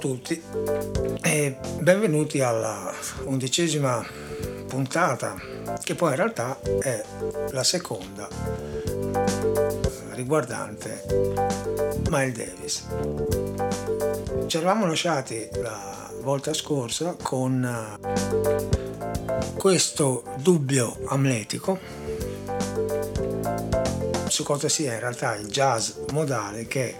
Tutti e benvenuti alla undicesima puntata che poi in realtà è la seconda riguardante Miles Davis. Ci eravamo lasciati la volta scorsa con questo dubbio amletico su cosa sia in realtà il jazz modale che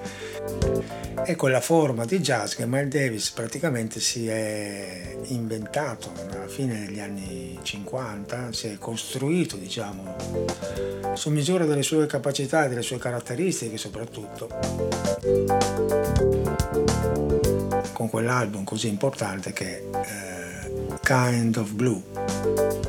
è quella forma di jazz che Miles Davis praticamente si è inventato alla fine degli anni 50, si è costruito diciamo su misura delle sue capacità e delle sue caratteristiche soprattutto con quell'album così importante che è eh, Kind of Blue.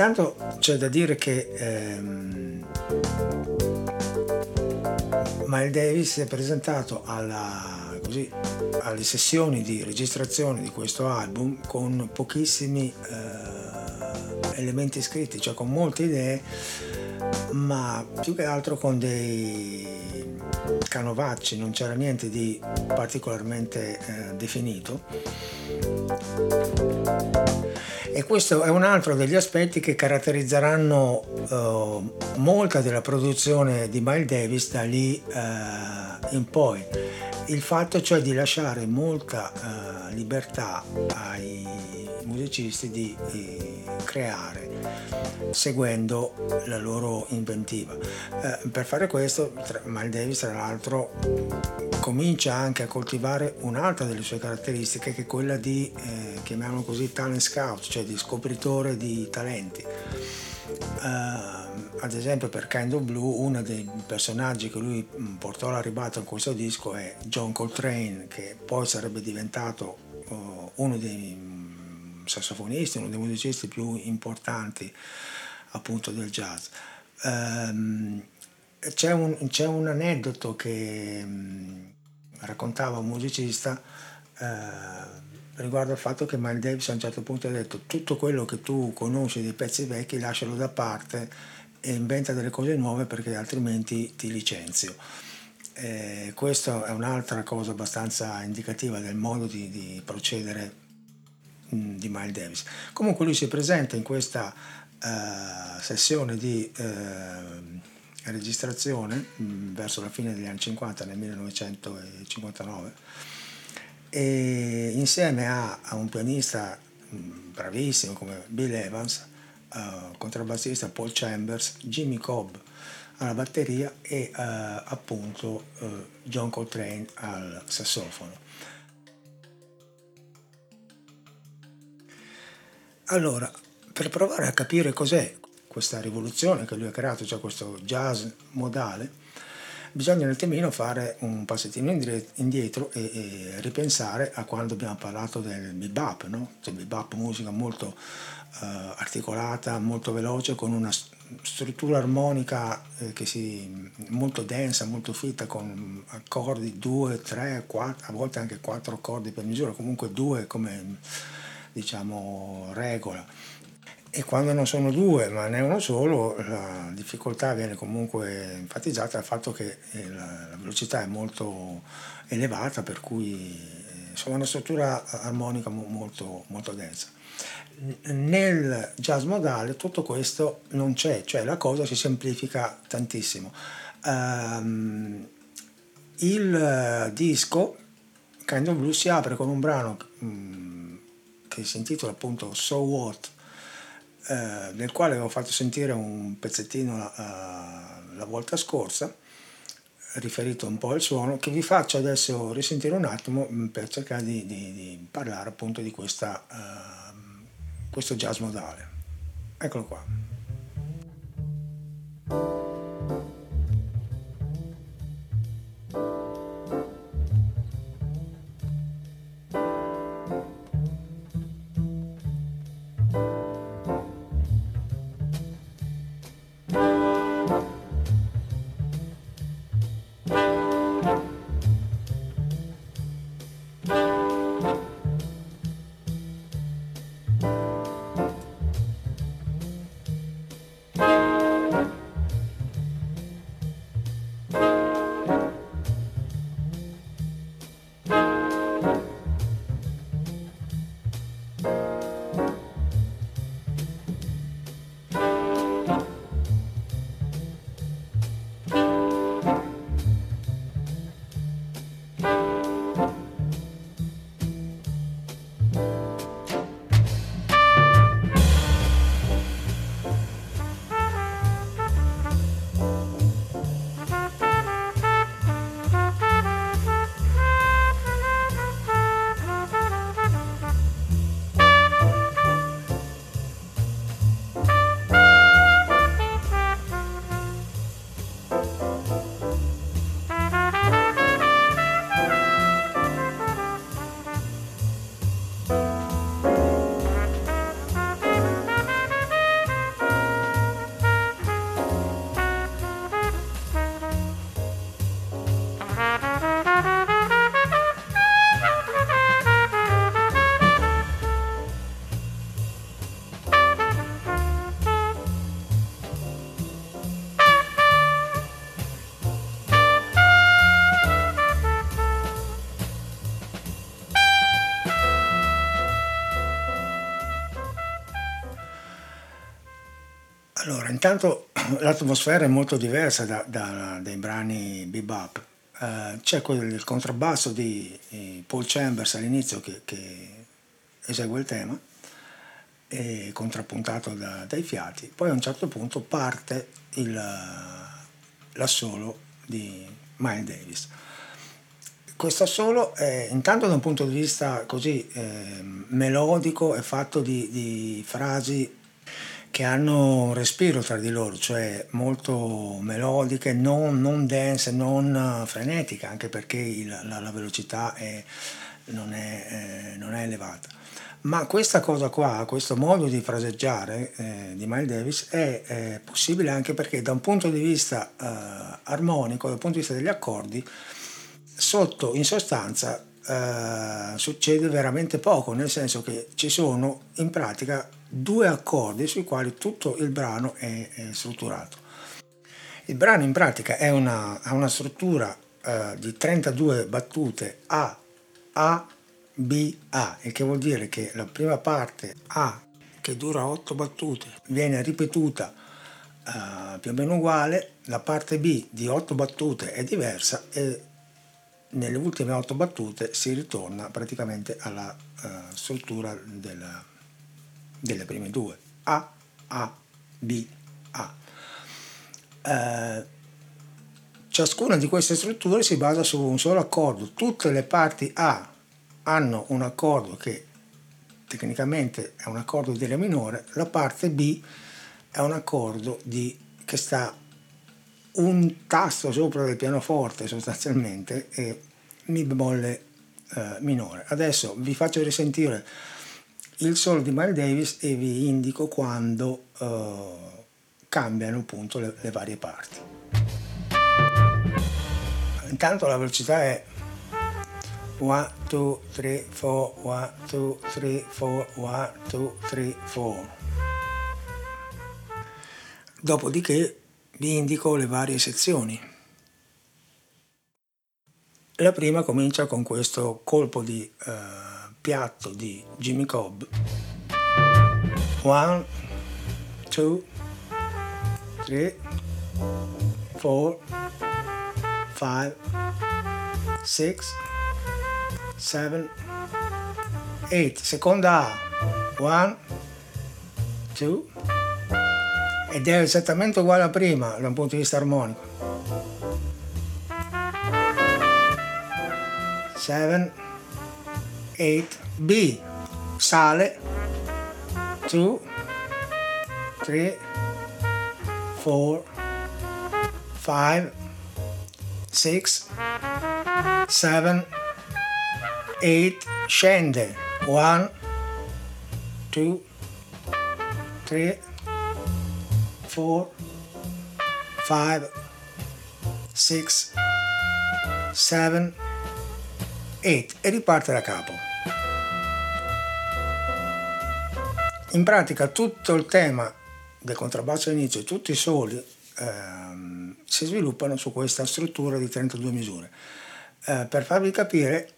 Intanto c'è da dire che ehm, Miles Davis si è presentato alla, così, alle sessioni di registrazione di questo album con pochissimi eh, elementi scritti, cioè con molte idee, ma più che altro con dei canovacci, non c'era niente di particolarmente eh, definito e questo è un altro degli aspetti che caratterizzeranno uh, molta della produzione di Miles Davis da lì uh, in poi. Il fatto cioè di lasciare molta uh, libertà ai musicisti di, creare seguendo la loro inventiva. Eh, per fare questo, Miles Davis tra l'altro comincia anche a coltivare un'altra delle sue caratteristiche che è quella di, eh, chiamiamolo così, talent scout, cioè di scopritore di talenti. Uh, ad esempio per Kind of Blue uno dei personaggi che lui mm, portò alla ribalta in questo disco è John Coltrane che poi sarebbe diventato uh, uno dei sassofonisti, uno dei musicisti più importanti appunto del jazz. Um, c'è, un, c'è, un, aneddoto che um, raccontava un musicista uh, riguardo al fatto che Miles Davis a un certo punto ha detto tutto quello che tu conosci dei pezzi vecchi lascialo da parte e inventa delle cose nuove perché altrimenti ti licenzio. Eh, questa è un'altra cosa abbastanza indicativa del modo di, di procedere di Miles Davis. Comunque lui si presenta in questa uh, sessione di uh, registrazione mh, verso la fine degli anni 50, nel 1959, e insieme a, a un pianista mh, bravissimo come Bill Evans, uh, contrabbassista Paul Chambers, Jimmy Cobb alla batteria e appunto John Coltrane al sassofono. Allora, per provare a capire cos'è questa rivoluzione che lui ha creato, cioè questo jazz modale, bisogna un attimino fare un passettino indietro e, e ripensare a quando abbiamo parlato del bebop, no? Cioè bebop, musica molto uh, articolata, molto veloce, con una struttura armonica eh, che si, molto densa, molto fitta, con accordi 2, 3, 4, a volte anche 4 accordi per misura, comunque 2 come diciamo regola e quando non sono due ma ne è uno solo la difficoltà viene comunque enfatizzata dal fatto che eh, la, velocità è molto elevata per cui eh, insomma una struttura armonica molto, molto densa. Nel jazz modale tutto questo non c'è, cioè la cosa si semplifica tantissimo. Um, il disco Kind of Blue si apre con un brano um, che si intitola appunto So What eh, del quale avevo fatto sentire un pezzettino uh, la volta scorsa, riferito un po' al suono, che vi faccio adesso risentire un attimo mm, per cercare di, di, di parlare appunto di questa, uh, questo jazz modale. Eccolo qua. Intanto l'atmosfera è molto diversa da, da, dai brani bebop. Uh, c'è quel, il contrabbasso di, Paul Chambers all'inizio che, che, esegue il tema, contrappuntato da, dai fiati, poi a un certo punto parte il, l'assolo di Miles Davis. Questo assolo è intanto da un punto di vista così eh, melodico è fatto di, di frasi che hanno un respiro tra di loro, cioè molto melodiche, non, non dense, non frenetica, anche perché il, la, la, velocità è, non, è, eh, non, è, elevata. Ma questa cosa qua, questo modo di fraseggiare eh, di Miles Davis è, è, possibile anche perché da un punto di vista eh, armonico, dal punto di vista degli accordi, sotto in sostanza eh, succede veramente poco, nel senso che ci sono in pratica due accordi sui quali tutto il brano è, è strutturato. Il brano in pratica è una, ha una struttura eh, di 32 battute A, A, B, A, il che vuol dire che la prima parte A, che dura 8 battute, viene ripetuta eh, più o meno uguale, la parte B di 8 battute è diversa e nelle ultime 8 battute si ritorna praticamente alla uh, struttura della, delle prime due A, A, B, A. Uh, ciascuna di queste strutture si basa su un solo accordo. Tutte le parti A hanno un accordo che tecnicamente è un accordo di Re minore, la parte B è un accordo di, che sta un tasto sopra del pianoforte sostanzialmente e mi bemolle eh, minore. Adesso vi faccio risentire il solo di Miles Davis e vi indico quando eh, cambiano appunto le, le varie parti. Intanto la velocità è 1, 2, 3, 4, 1, 2, 3, 4, 1, 2, 3, 4. Dopodiché vi indico le varie sezioni. La prima comincia con questo colpo di uh, piatto di Jimmy Cobb. One, two, three, four, five, six, seven, eight. Seconda A. One, two. Ed è esattamente uguale a prima da un punto di vista armonico. 7, 8, B, sale, 2, 3, 4, 5, 6, 7, 8, scende, 1, 2, 3, 4, 5, 6, 7, 8 e riparte da capo. In pratica tutto il tema del contrabbasso all'inizio e tutti i soli ehm, si sviluppano su questa struttura di 32 misure. Eh, per farvi capire,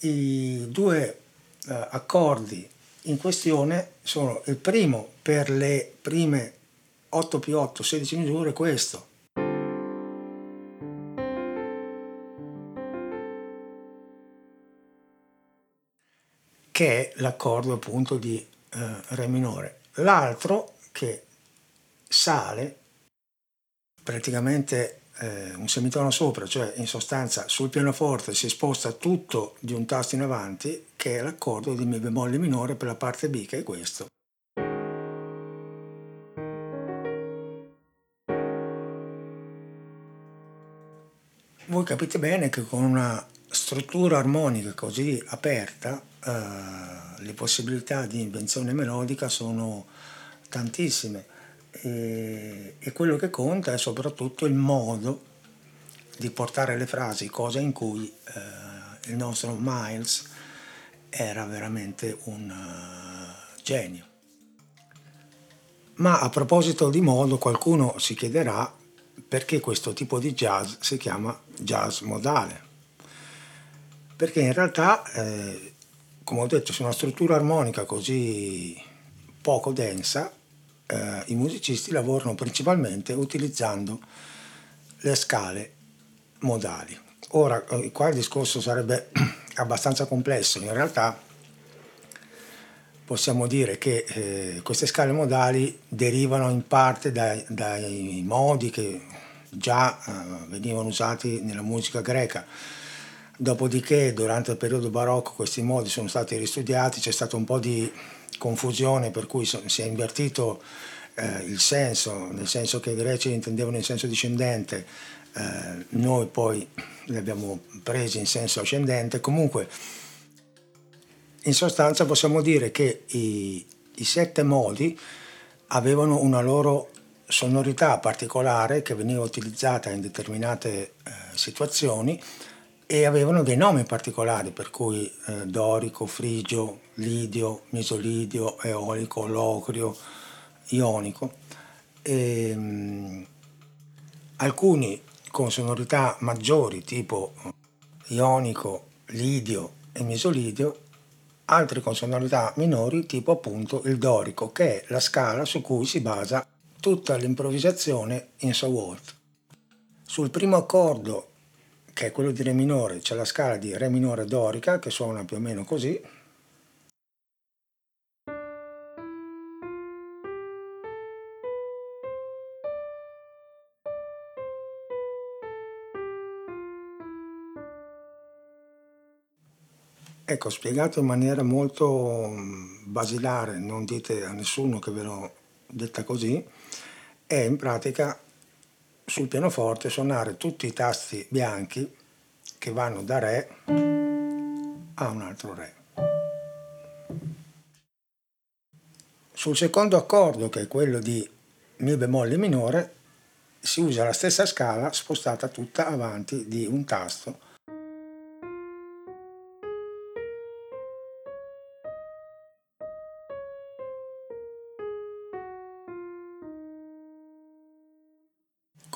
i due eh, accordi in questione sono il primo per le prime 8 più 8, 16 misure, questo, che è l'accordo appunto di eh, Re minore. L'altro che sale praticamente eh, un semitono sopra, cioè in sostanza sul pianoforte si sposta tutto di un tasto in avanti, che è l'accordo di Mi bemolle minore per la parte B, che è questo. Voi capite bene che con una struttura armonica così aperta, eh, le possibilità di invenzione melodica sono tantissime e, e, quello che conta è soprattutto il modo di portare le frasi, cosa in cui eh, il nostro Miles era veramente un uh, genio. Ma a proposito di modo, qualcuno si chiederà perché questo tipo di jazz si chiama jazz modale perché in realtà, eh, come ho detto, su una struttura armonica così poco densa, eh, i musicisti lavorano principalmente utilizzando le scale modali. Ora, eh, qua il discorso sarebbe abbastanza complesso, in realtà possiamo dire che eh, queste scale modali derivano in parte dai, dai modi che già eh, venivano usati nella musica greca. Dopodiché, durante il periodo barocco, questi modi sono stati ristudiati, c'è stato un po' di confusione per cui si è invertito eh, il senso, nel senso che i greci intendevano in senso discendente, eh, noi poi li abbiamo presi in senso ascendente. Comunque, in sostanza possiamo dire che i, i sette modi avevano una loro sonorità particolare che veniva utilizzata in determinate eh, situazioni e avevano dei nomi particolari, per cui eh, dorico, frigio, lidio, mesolidio, eolico, locrio, ionico. E, ehm, mh, alcuni con sonorità maggiori, tipo ionico, lidio e mesolidio, altri con sonorità minori, tipo appunto il dorico, che è la scala su cui si basa tutta l'improvvisazione in So What. Sul primo accordo che è quello di Re minore, c'è la scala di Re minore dorica che suona più o meno così. Ecco, spiegato in maniera molto mm, basilare, non dite a nessuno che ve l'ho detta così, è in pratica sul pianoforte suonare tutti i tasti bianchi che vanno da Re a un altro Re. Sul secondo accordo, che è quello di Mi bemolle minore, si usa la stessa scala spostata tutta avanti di un tasto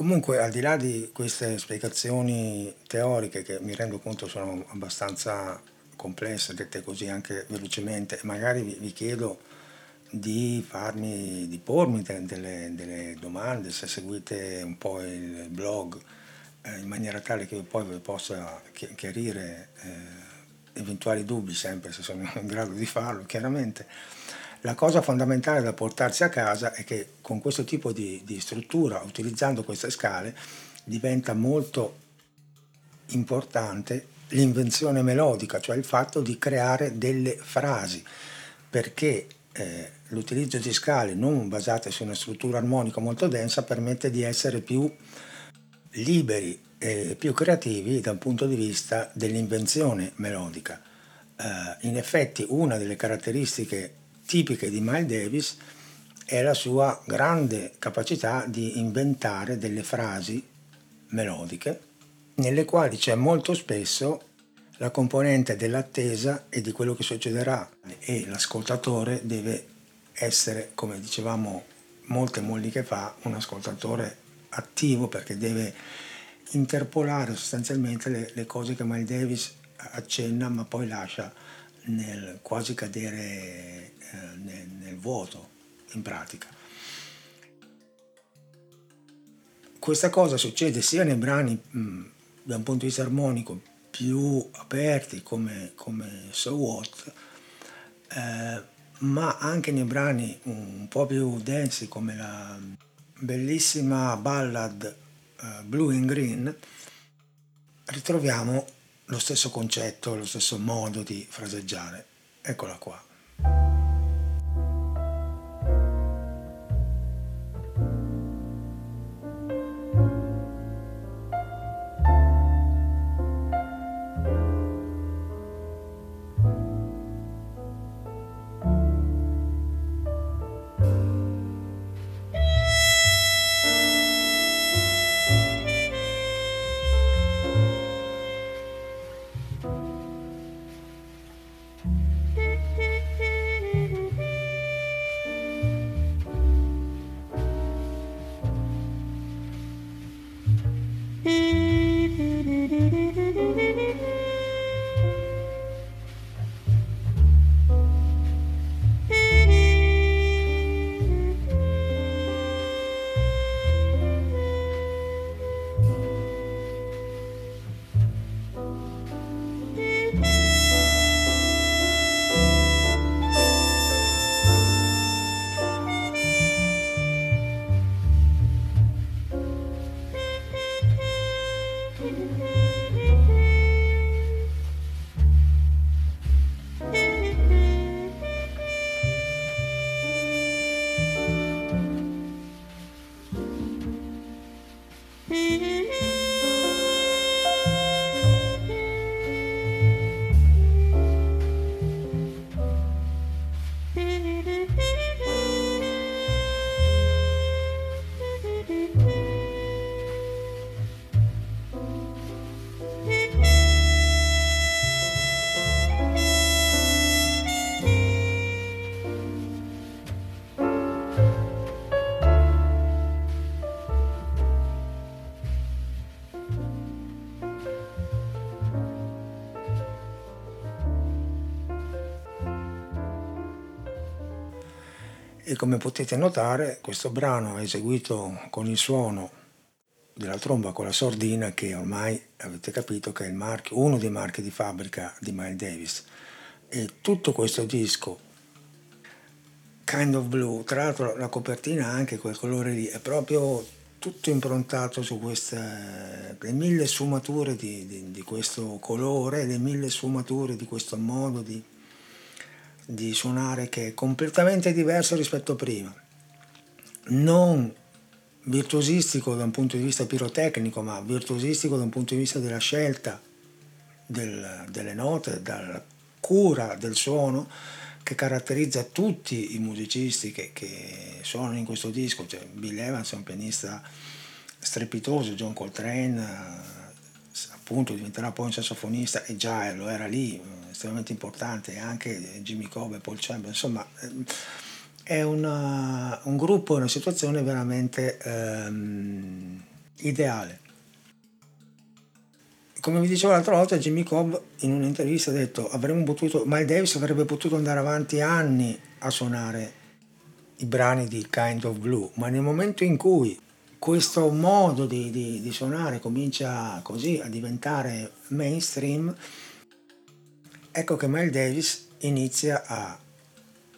Comunque, al di là di queste spiegazioni teoriche che mi rendo conto sono abbastanza complesse, dette così anche velocemente, magari vi, chiedo di farmi, di pormi de, delle, delle, domande, se seguite un po' il blog, eh, in maniera tale che io poi vi possa chiarire eh, eventuali dubbi, sempre se sono in grado di farlo, chiaramente. La cosa fondamentale da portarsi a casa è che con questo tipo di, di struttura, utilizzando queste scale, diventa molto importante l'invenzione melodica, cioè il fatto di creare delle frasi, perché eh, l'utilizzo di scale non basate su una struttura armonica molto densa permette di essere più liberi e più creativi dal punto di vista dell'invenzione melodica. Eh, in effetti una delle caratteristiche tipiche di Miles Davis è la sua grande capacità di inventare delle frasi melodiche nelle quali c'è molto spesso la componente dell'attesa e di quello che succederà. E l'ascoltatore deve essere, come dicevamo molte molliche fa, un ascoltatore attivo perché deve interpolare sostanzialmente le, le cose che Miles Davis accenna ma poi lascia nel quasi cadere eh, nel, nel vuoto in pratica. Questa cosa succede sia nei brani mh, da un punto di vista armonico più aperti come, come So What, eh, ma anche nei brani un po' più densi come la bellissima ballad uh, Blue and Green, ritroviamo lo stesso concetto, lo stesso modo di fraseggiare. Eccola qua. E come potete notare questo brano è eseguito con il suono della tromba con la sordina che ormai avete capito che è marchio, uno dei marchi di fabbrica di Miles Davis. E tutto questo disco Kind of Blue, tra l'altro la copertina anche quel colore lì, è proprio tutto improntato su queste le mille sfumature di, di, di questo colore, le mille sfumature di questo modo di, di suonare che è completamente diverso rispetto a prima. Non virtuosistico da un punto di vista pirotecnico, ma virtuosistico da un punto di vista della scelta del, delle note, dalla cura del suono che caratterizza tutti i musicisti che, che suonano in questo disco. Cioè, Bill Evans è un pianista strepitoso, John Coltrane appunto diventerà poi un sassofonista e già lo era lì, estremamente importante, anche Jimmy Cobb e Paul Chamberlain, insomma ehm, è una, un gruppo, una situazione veramente ehm, ideale. Come vi dicevo l'altra volta, Jimmy Cobb in un'intervista ha detto avremmo potuto, Miles Davis avrebbe potuto andare avanti anni a suonare i brani di Kind of Blue, ma nel momento in cui questo modo di, di, di suonare comincia così a diventare mainstream, ecco che Miles Davis inizia a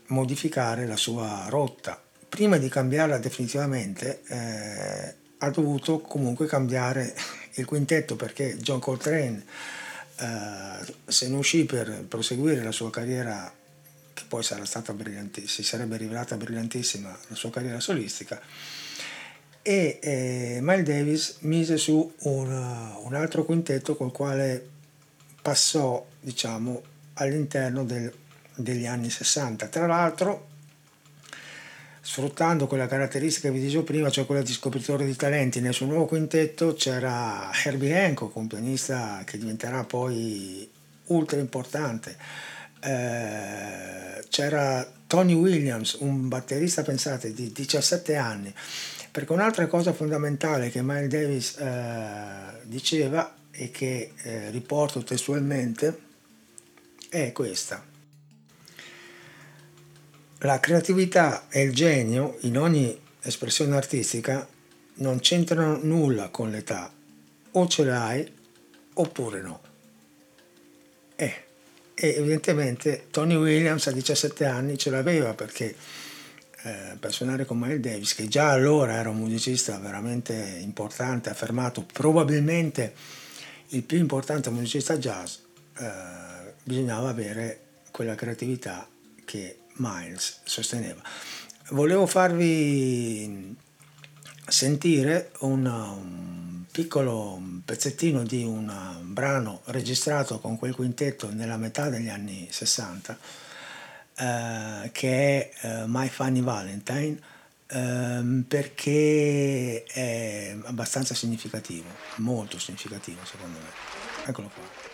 modificare la sua rotta. Prima di cambiarla definitivamente eh, ha dovuto comunque cambiare il quintetto perché John Coltrane eh, se ne uscì per proseguire la sua carriera che poi si sarebbe rivelata brillantissima la sua carriera solistica e eh, Miles Davis mise su un, un, altro quintetto col quale passò diciamo all'interno del, degli anni 60 tra l'altro sfruttando quella caratteristica che vi dicevo prima cioè quella di scopritore di talenti nel suo nuovo quintetto c'era Herbie Hancock un pianista che diventerà poi ultra importante. Eh, c'era Tony Williams un batterista pensate di 17 anni perché un'altra cosa fondamentale che Miles Davis eh, diceva e che eh, riporto testualmente è questa. La creatività e il genio in ogni espressione artistica non c'entrano nulla con l'età, o ce l'hai oppure no. Eh, e evidentemente Tony Williams a 17 anni ce l'aveva perché eh, per suonare con Miles Davis, che già allora era un musicista veramente importante, affermato probabilmente il più importante musicista jazz, eh, bisognava avere quella creatività che Miles sosteneva. Volevo farvi sentire un, un piccolo pezzettino di un brano registrato con quel quintetto nella metà degli anni 60 eh, che è uh, My Funny Valentine um, perché è abbastanza significativo, molto significativo secondo me. Eccolo qua.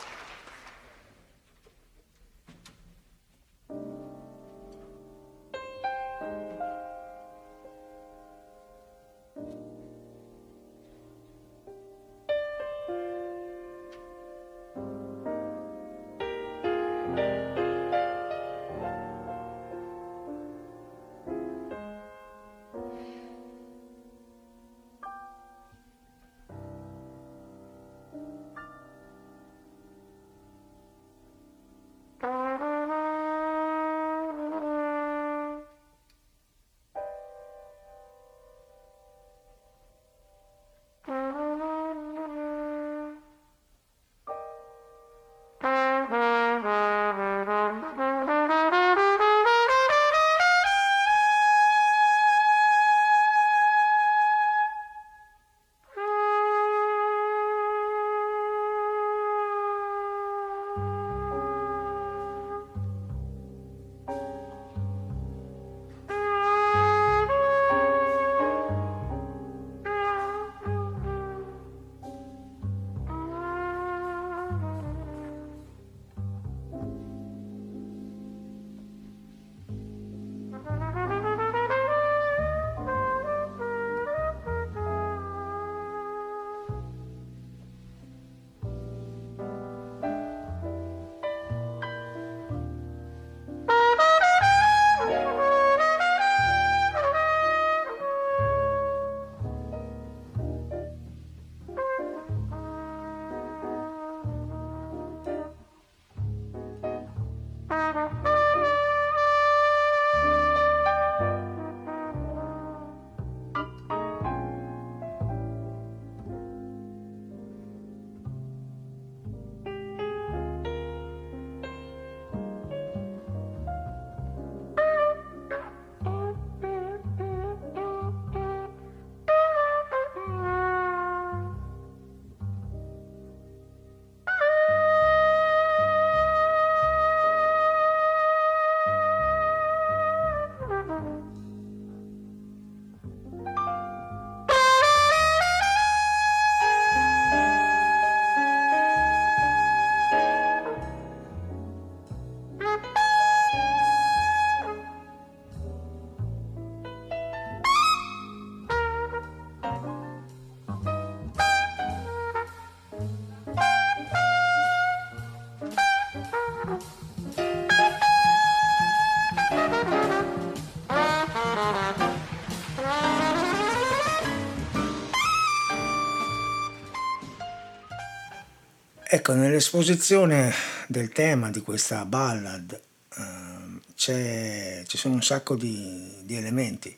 Ecco, nell'esposizione del tema di questa ballad uh, ci sono un sacco di, di elementi.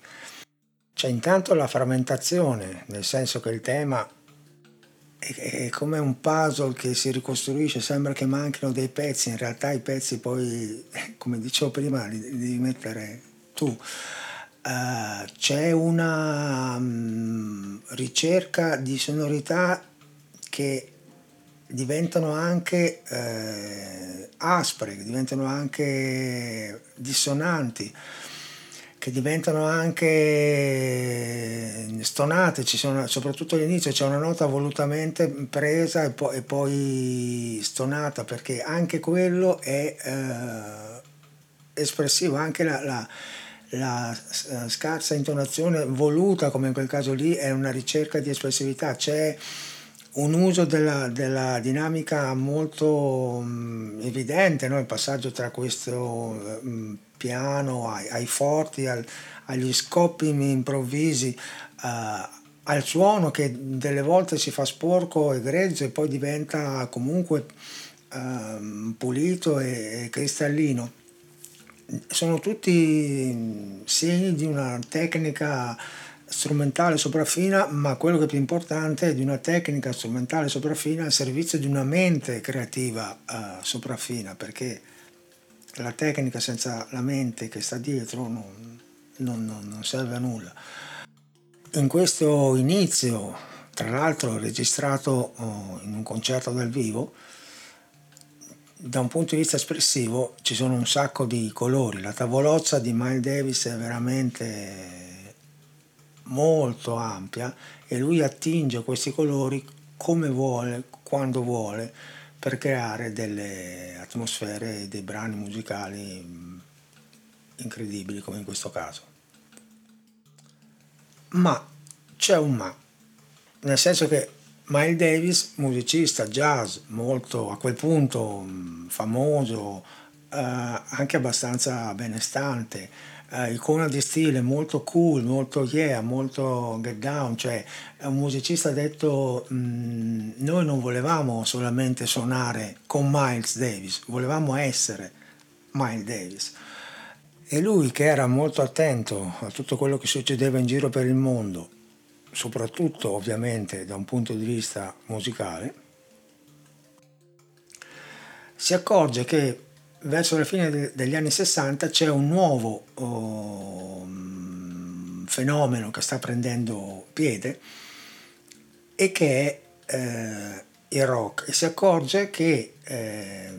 C'è intanto la frammentazione, nel senso che il tema è, come un puzzle che si ricostruisce, sembra che manchino dei pezzi, in realtà i pezzi poi, come dicevo prima, li devi mettere tu. Uh, c'è una um, ricerca di sonorità che diventano anche eh, aspre, che diventano anche dissonanti che diventano anche stonate, ci sono, soprattutto all'inizio c'è una nota volutamente presa e, po- e poi stonata perché anche quello è eh, espressivo, anche la, la, la, scarsa intonazione voluta come in quel caso lì è una ricerca di espressività, c'è un uso della, della dinamica molto mh, evidente, no? il passaggio tra questo mh, piano, ai, ai forti, al, agli scoppi improvvisi, uh, al suono che delle volte si fa sporco e grezzo e poi diventa comunque uh, pulito e, e cristallino. Sono tutti segni di una tecnica strumentale sopraffina, ma quello che è più importante è di una tecnica strumentale sopraffina al servizio di una mente creativa uh, sopraffina, perché la tecnica senza la mente che sta dietro non, non, non serve a nulla. In questo inizio, tra l'altro registrato oh, in un concerto dal vivo, da un punto di vista espressivo ci sono un sacco di colori. La tavolozza di Miles Davis è veramente molto ampia e lui attinge questi colori come vuole, quando vuole per creare delle atmosfere e dei brani musicali mm, incredibili come in questo caso. Ma c'è un ma, nel senso che Miles Davis, musicista jazz molto a quel punto mm, famoso, eh, anche abbastanza benestante, eh, icona di stile molto cool, molto yeah, molto get down, cioè un musicista detto mh, mm, noi non volevamo solamente suonare con Miles Davis, volevamo essere Miles Davis. E lui che era molto attento a tutto quello che succedeva in giro per il mondo, soprattutto ovviamente da un punto di vista musicale, si accorge che verso la fine de- degli anni 60 c'è un nuovo oh, fenomeno che sta prendendo piede e che è eh, il rock. E si accorge che eh,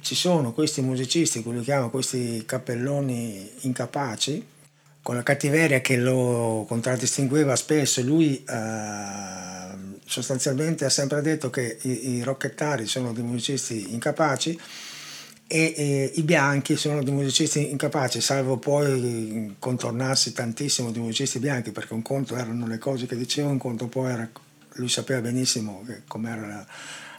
ci sono questi musicisti, quelli che chiama questi cappelloni incapaci, con la cattiveria che lo contraddistingueva spesso, lui eh, sostanzialmente ha sempre detto che i, i rockettari sono dei musicisti incapaci e, e, i bianchi sono dei musicisti incapaci, salvo poi contornarsi tantissimo di musicisti bianchi, perché un conto erano le cose che dicevano, un conto poi era, lui sapeva benissimo com'era la,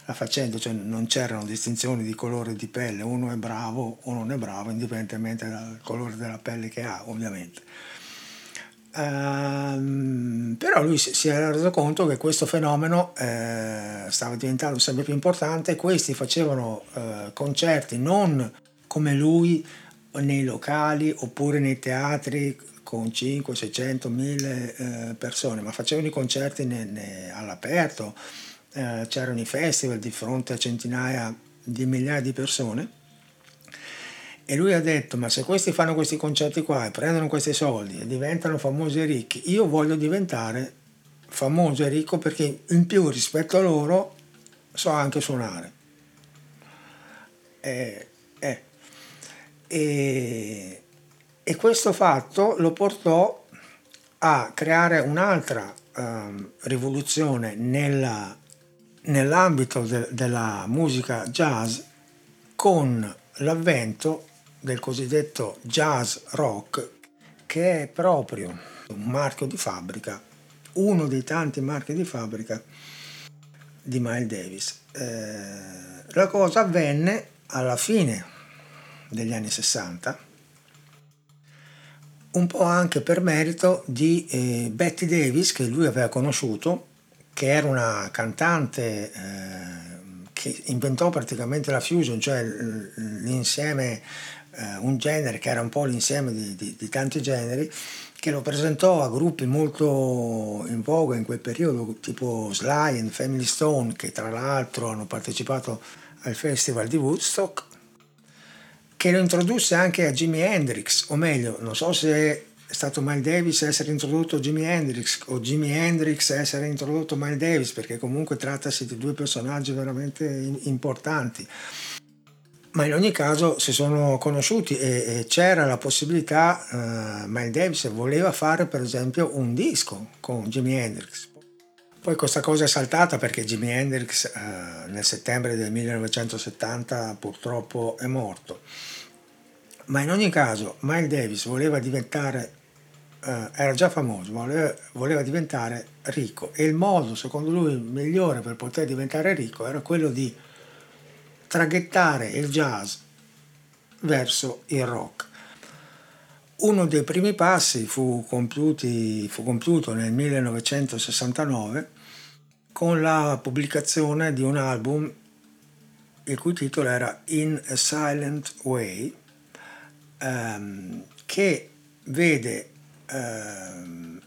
la faccenda, cioè non c'erano distinzioni di colore di pelle, uno è bravo, uno non è bravo, indipendentemente dal colore della pelle che ha, ovviamente. Uh, però lui si, si era reso conto che questo fenomeno eh, stava diventando sempre più importante, questi facevano eh, concerti non come lui nei locali oppure nei teatri con 5, 600, 1000 eh, persone, ma facevano i concerti ne, ne, all'aperto, eh, c'erano i festival di fronte a centinaia di migliaia di persone e lui ha detto, ma se questi fanno questi concerti qua e prendono questi soldi e diventano famosi e ricchi, io voglio diventare famoso e ricco perché in più rispetto a loro so anche suonare. E, eh, e, e questo fatto lo portò a creare un'altra um, rivoluzione nella, nell'ambito de, della musica jazz con l'avvento del cosiddetto jazz rock, che è proprio un marchio di fabbrica, uno dei tanti marchi di fabbrica di Miles Davis. Eh, la cosa avvenne alla fine degli anni 60, un po' anche per merito di eh, Betty Davis che lui aveva conosciuto, che era una cantante eh, che inventò praticamente la fusion, cioè l'insieme, eh, un genere che era un po' l'insieme di, di, di tanti generi, che lo presentò a gruppi molto in voga in quel periodo, tipo Sly e Family Stone, che tra l'altro hanno partecipato al festival di Woodstock, che lo introdusse anche a Jimi Hendrix, o meglio, non so se è stato Miles Davis a essere introdotto Jimi Hendrix o Jimi Hendrix a essere introdotto Miles Davis perché comunque trattasi di due personaggi veramente importanti ma in ogni caso si sono conosciuti e, e c'era la possibilità uh, Miles Davis voleva fare per esempio un disco con Jimi Hendrix. Poi questa cosa è saltata perché Jimi Hendrix uh, nel settembre del 1970 purtroppo è morto. Ma in ogni caso Miles Davis voleva diventare eh, era già famoso, voleva, voleva diventare ricco. E il modo, secondo lui, migliore per poter diventare ricco era quello di traghettare il jazz verso il rock. Uno dei primi passi fu, compiuti, fu compiuto nel 1969 con la pubblicazione di un album il cui titolo era In a Silent Way, ehm, che vede Ehm,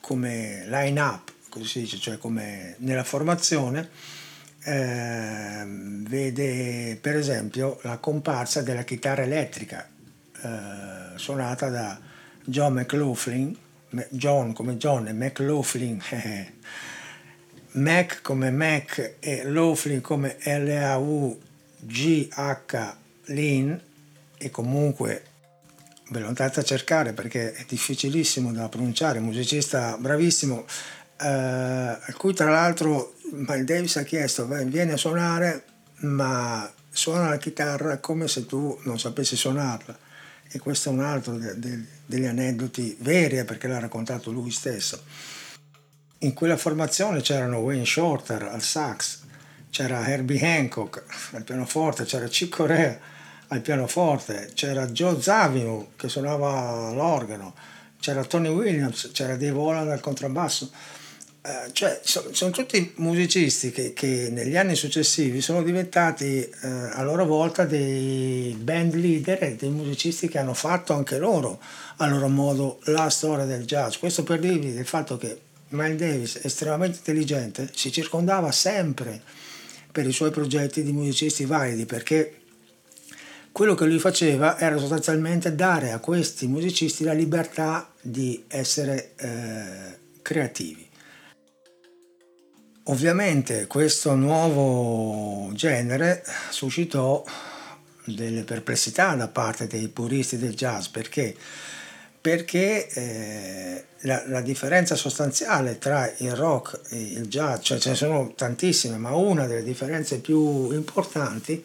come line up, così si dice, cioè come nella formazione, eh, vede per esempio la comparsa della chitarra elettrica eh, suonata da John McLaughlin, John come John e McLaughlin, Mac come Mac e Laughlin come L-A-U-G-H Lin e comunque ve l'ho andata a cercare perché è difficilissimo da pronunciare, musicista bravissimo, a cui tra l'altro Miles Davis ha chiesto, vieni a suonare, ma suona la chitarra come se tu non sapessi suonarla. E questo è un altro de- de- degli aneddoti veri, eh, perché l'ha raccontato lui stesso. In quella formazione c'erano Wayne Shorter al sax, c'era Herbie Hancock al pianoforte, c'era Chick Corea al pianoforte, c'era Joe Zavino che suonava l'organo, c'era Tony Williams, c'era Dave Holland al contrabbasso. Eh, cioè, so, sono tutti musicisti che, che, negli anni successivi sono diventati eh, a loro volta dei band leader e dei musicisti che hanno fatto anche loro, a loro modo, la storia del jazz. Questo per dirvi del fatto che Miles Davis, estremamente intelligente, si circondava sempre per i suoi progetti di musicisti validi perché quello che lui faceva era sostanzialmente dare a questi musicisti la libertà di essere eh, creativi. Ovviamente questo nuovo genere suscitò delle perplessità da parte dei puristi del jazz perché, perché eh, la, la, differenza sostanziale tra il rock e il jazz, cioè ce ne sono tantissime, ma una delle differenze più importanti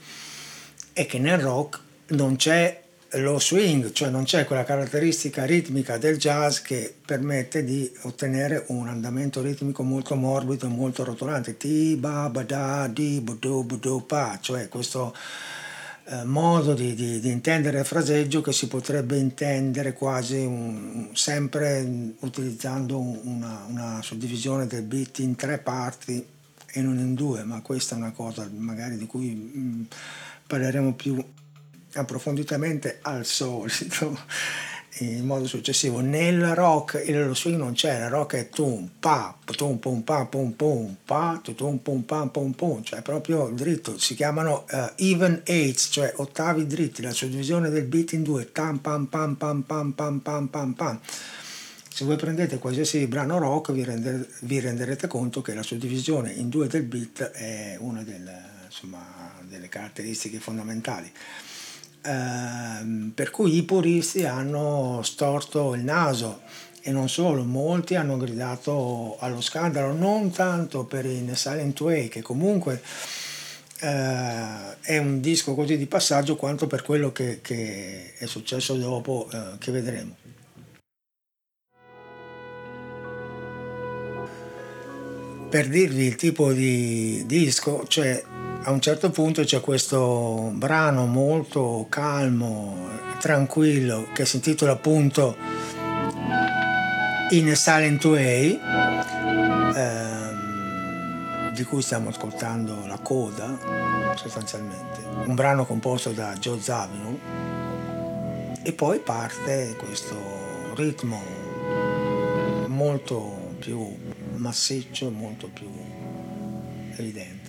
è che nel rock non c'è lo swing, cioè non c'è quella caratteristica ritmica del jazz che permette di ottenere un andamento ritmico molto morbido e molto rotolante. Ti ba ba da di budu budu pa, cioè questo eh, modo di, di, di, intendere il fraseggio che si potrebbe intendere quasi un, sempre utilizzando una, una suddivisione del beat in tre parti e non in due, ma questa è una cosa magari di cui mh, mm, parleremo più approfonditamente al solito in modo successivo. Nel rock nello swing non c'è il rock è tum pa tum pum pa pum pum pa tum pum pa pum pum cioè proprio dritto. Si chiamano uh, even eights cioè ottavi dritti la suddivisione del beat in due tam pam pam pam pam pam pam pam pam. Se voi prendete qualsiasi brano rock vi, render, vi renderete conto che la suddivisione in due del beat è una delle, insomma, delle caratteristiche fondamentali Ehm, per cui i puristi hanno storto il naso e non solo, molti hanno gridato allo scandalo, non tanto per In Silent Way, che comunque eh, è un disco così di passaggio, quanto per quello che, che è successo dopo, eh, che vedremo. Per dirvi il tipo di disco, cioè a un certo punto c'è questo brano molto calmo, tranquillo, che si intitola appunto In a Silent Way, ehm, di cui stiamo ascoltando la coda, sostanzialmente, un brano composto da Joe Zavino, e poi parte questo ritmo molto più massiccio, molto più evidente.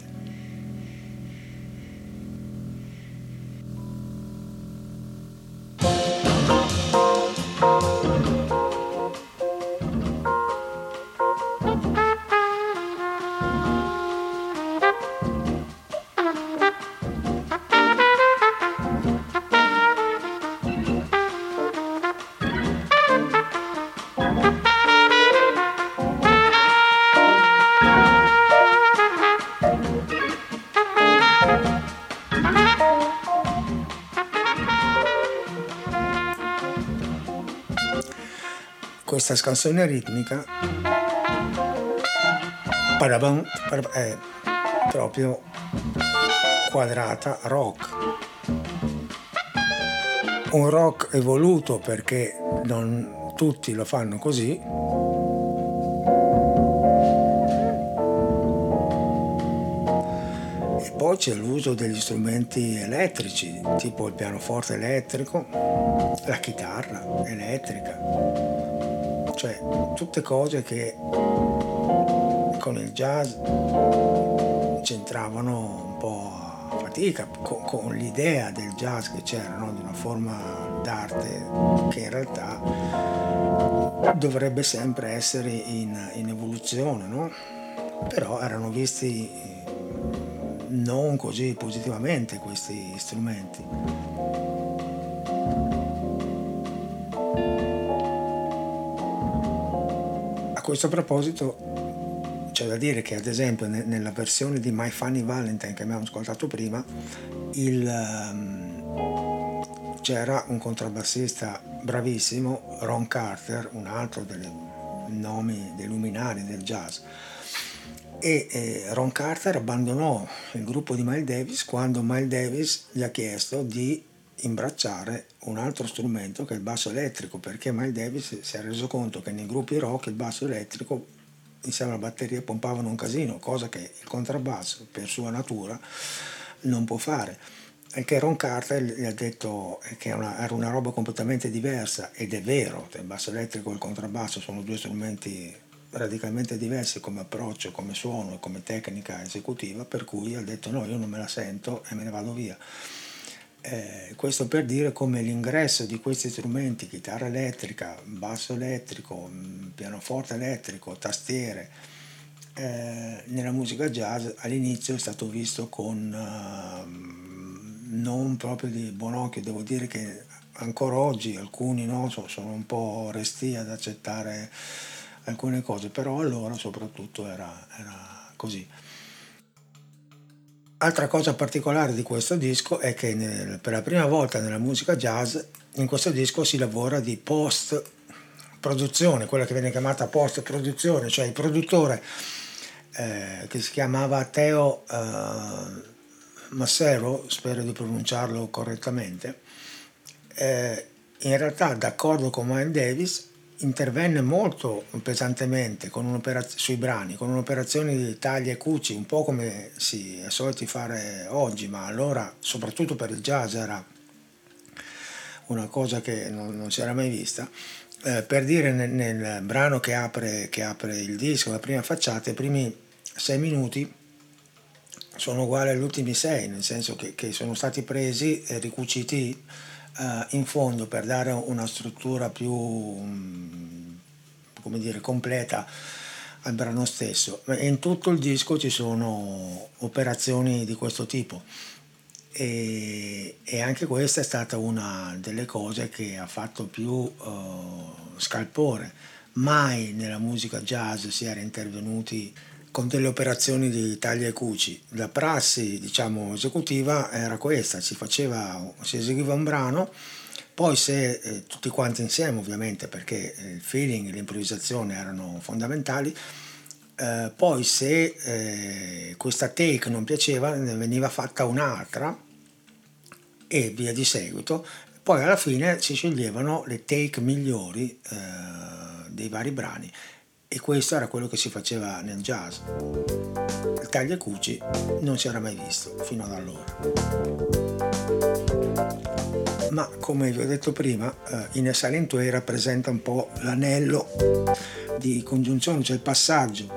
Questa scansione ritmica è proprio quadrata rock. Un rock evoluto perché non tutti lo fanno così, poi c'è l'uso degli strumenti elettrici, tipo il pianoforte elettrico, la chitarra elettrica, cioè tutte cose che con il jazz c'entravano un po' a fatica, con, con l'idea del jazz che c'era, no? di una forma d'arte che in realtà dovrebbe sempre essere in, in evoluzione, no? però erano visti non così positivamente questi strumenti. Questo proposito c'è da dire che ad esempio nella versione di My Funny Valentine che abbiamo ascoltato prima il, um, c'era un contrabbassista bravissimo, Ron Carter, un altro dei nomi dei luminari del jazz. E Ron Carter abbandonò il gruppo di Miles Davis quando Miles Davis gli ha chiesto di imbracciare un altro strumento che è il basso elettrico, perché Miles Davis si è reso conto che nei gruppi rock il basso elettrico insieme alla batteria pompavano un casino, cosa che il contrabbasso per sua natura non può fare. E che Ron Carter gli ha detto che era una roba completamente diversa ed è vero, il basso elettrico e il contrabbasso sono due strumenti radicalmente diversi come approccio, come suono e come tecnica esecutiva, per cui ha detto no, io non me la sento e me ne vado via. Eh, questo per dire come l'ingresso di questi strumenti, chitarra elettrica, basso elettrico, mm, pianoforte elettrico, tastiere, eh, nella musica jazz all'inizio è stato visto con uh, non proprio di buon occhio, devo dire che ancora oggi alcuni no, sono un po' resti ad accettare alcune cose, però allora soprattutto era, era così. Altra cosa particolare di questo disco è che nel, per la prima volta nella musica jazz in questo disco si lavora di post produzione, quella che viene chiamata post produzione, cioè il produttore eh, che si chiamava Teo eh, Massero, spero di pronunciarlo correttamente, eh, in realtà d'accordo con Miles Davis intervenne molto pesantemente sui brani, con un'operazione di taglia e cuci, un po' come si è soliti fare oggi, ma allora soprattutto per il jazz era una cosa che non, non si era mai vista. Eh, per dire nel, nel brano che apre, che apre, il disco, la prima facciata, i primi sei minuti sono uguali agli ultimi sei, nel senso che, che sono stati presi e ricuciti uh, in fondo per dare una struttura più um, come dire, completa al brano stesso. In tutto il disco ci sono operazioni di questo tipo e, e anche questa è stata una delle cose che ha fatto più uh, scalpore. Mai nella musica jazz si era intervenuti con delle operazioni di taglia e cuci. La prassi, diciamo, esecutiva era questa, si, faceva, si eseguiva un brano, poi se eh, tutti quanti insieme ovviamente perché eh, il feeling e l'improvvisazione erano fondamentali, eh, poi se eh, questa take non piaceva ne veniva fatta un'altra e via di seguito, poi alla fine si sceglievano le take migliori eh, dei vari brani e questo era quello che si faceva nel jazz. Il taglia e cuci non si era mai visto fino ad allora. Ma come vi ho detto prima, eh, Silent Way rappresenta un po' l'anello di congiunzione, cioè il passaggio.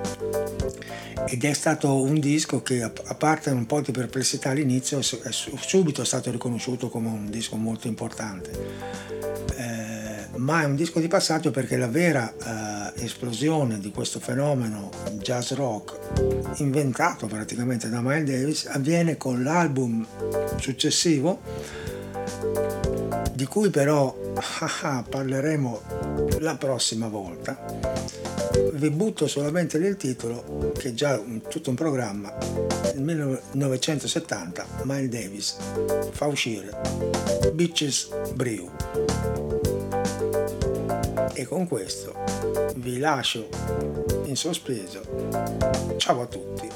Ed è stato un disco che, a parte un po' di perplessità all'inizio, è subito stato riconosciuto come un disco molto importante. Eh, ma è un disco di passaggio perché la vera eh, esplosione di questo fenomeno jazz rock inventato praticamente da Miles Davis avviene con l'album successivo di cui però parleremo la prossima volta. Vi butto solamente nel titolo, che è già un, tutto un programma. Nel 1970 Miles Davis fa uscire Bitches Brew. E con questo vi lascio in sospeso. Ciao a tutti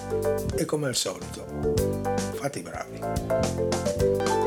e come al solito, fate i bravi.